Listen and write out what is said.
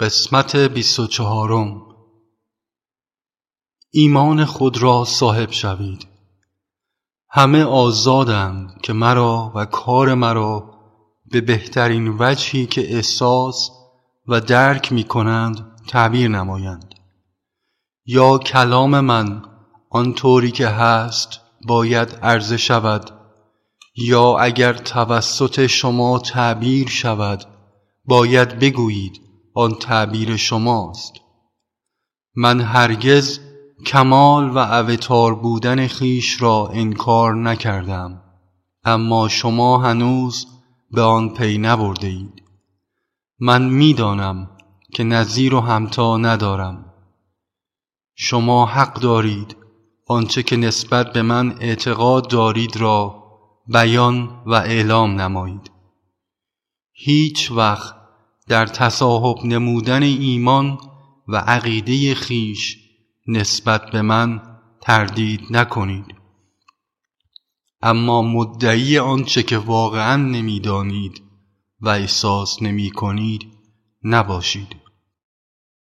قسمت بیست و چهارم. ایمان خود را صاحب شوید. همه آزادند که مرا و کار مرا به بهترین وجهی که احساس و درک می کنند تعبیر نمایند. یا کلام من آنطوری که هست باید عرضه شود یا اگر توسط شما تعبیر شود باید بگویید آن تعبیر شماست. من هرگز کمال و اوتار بودن خیش را انکار نکردم اما شما هنوز به آن پی نبرده اید. من می‌دانم که نظیر و همتا ندارم. شما حق دارید آنچه که نسبت به من اعتقاد دارید را بیان و اعلام نمایید. هیچ وقت در تصاحب نمودن ایمان و عقیده خیش نسبت به من تردید نکنید. اما مدعی آنچه که واقعا نمی‌دانید و احساس نمی کنید نباشید.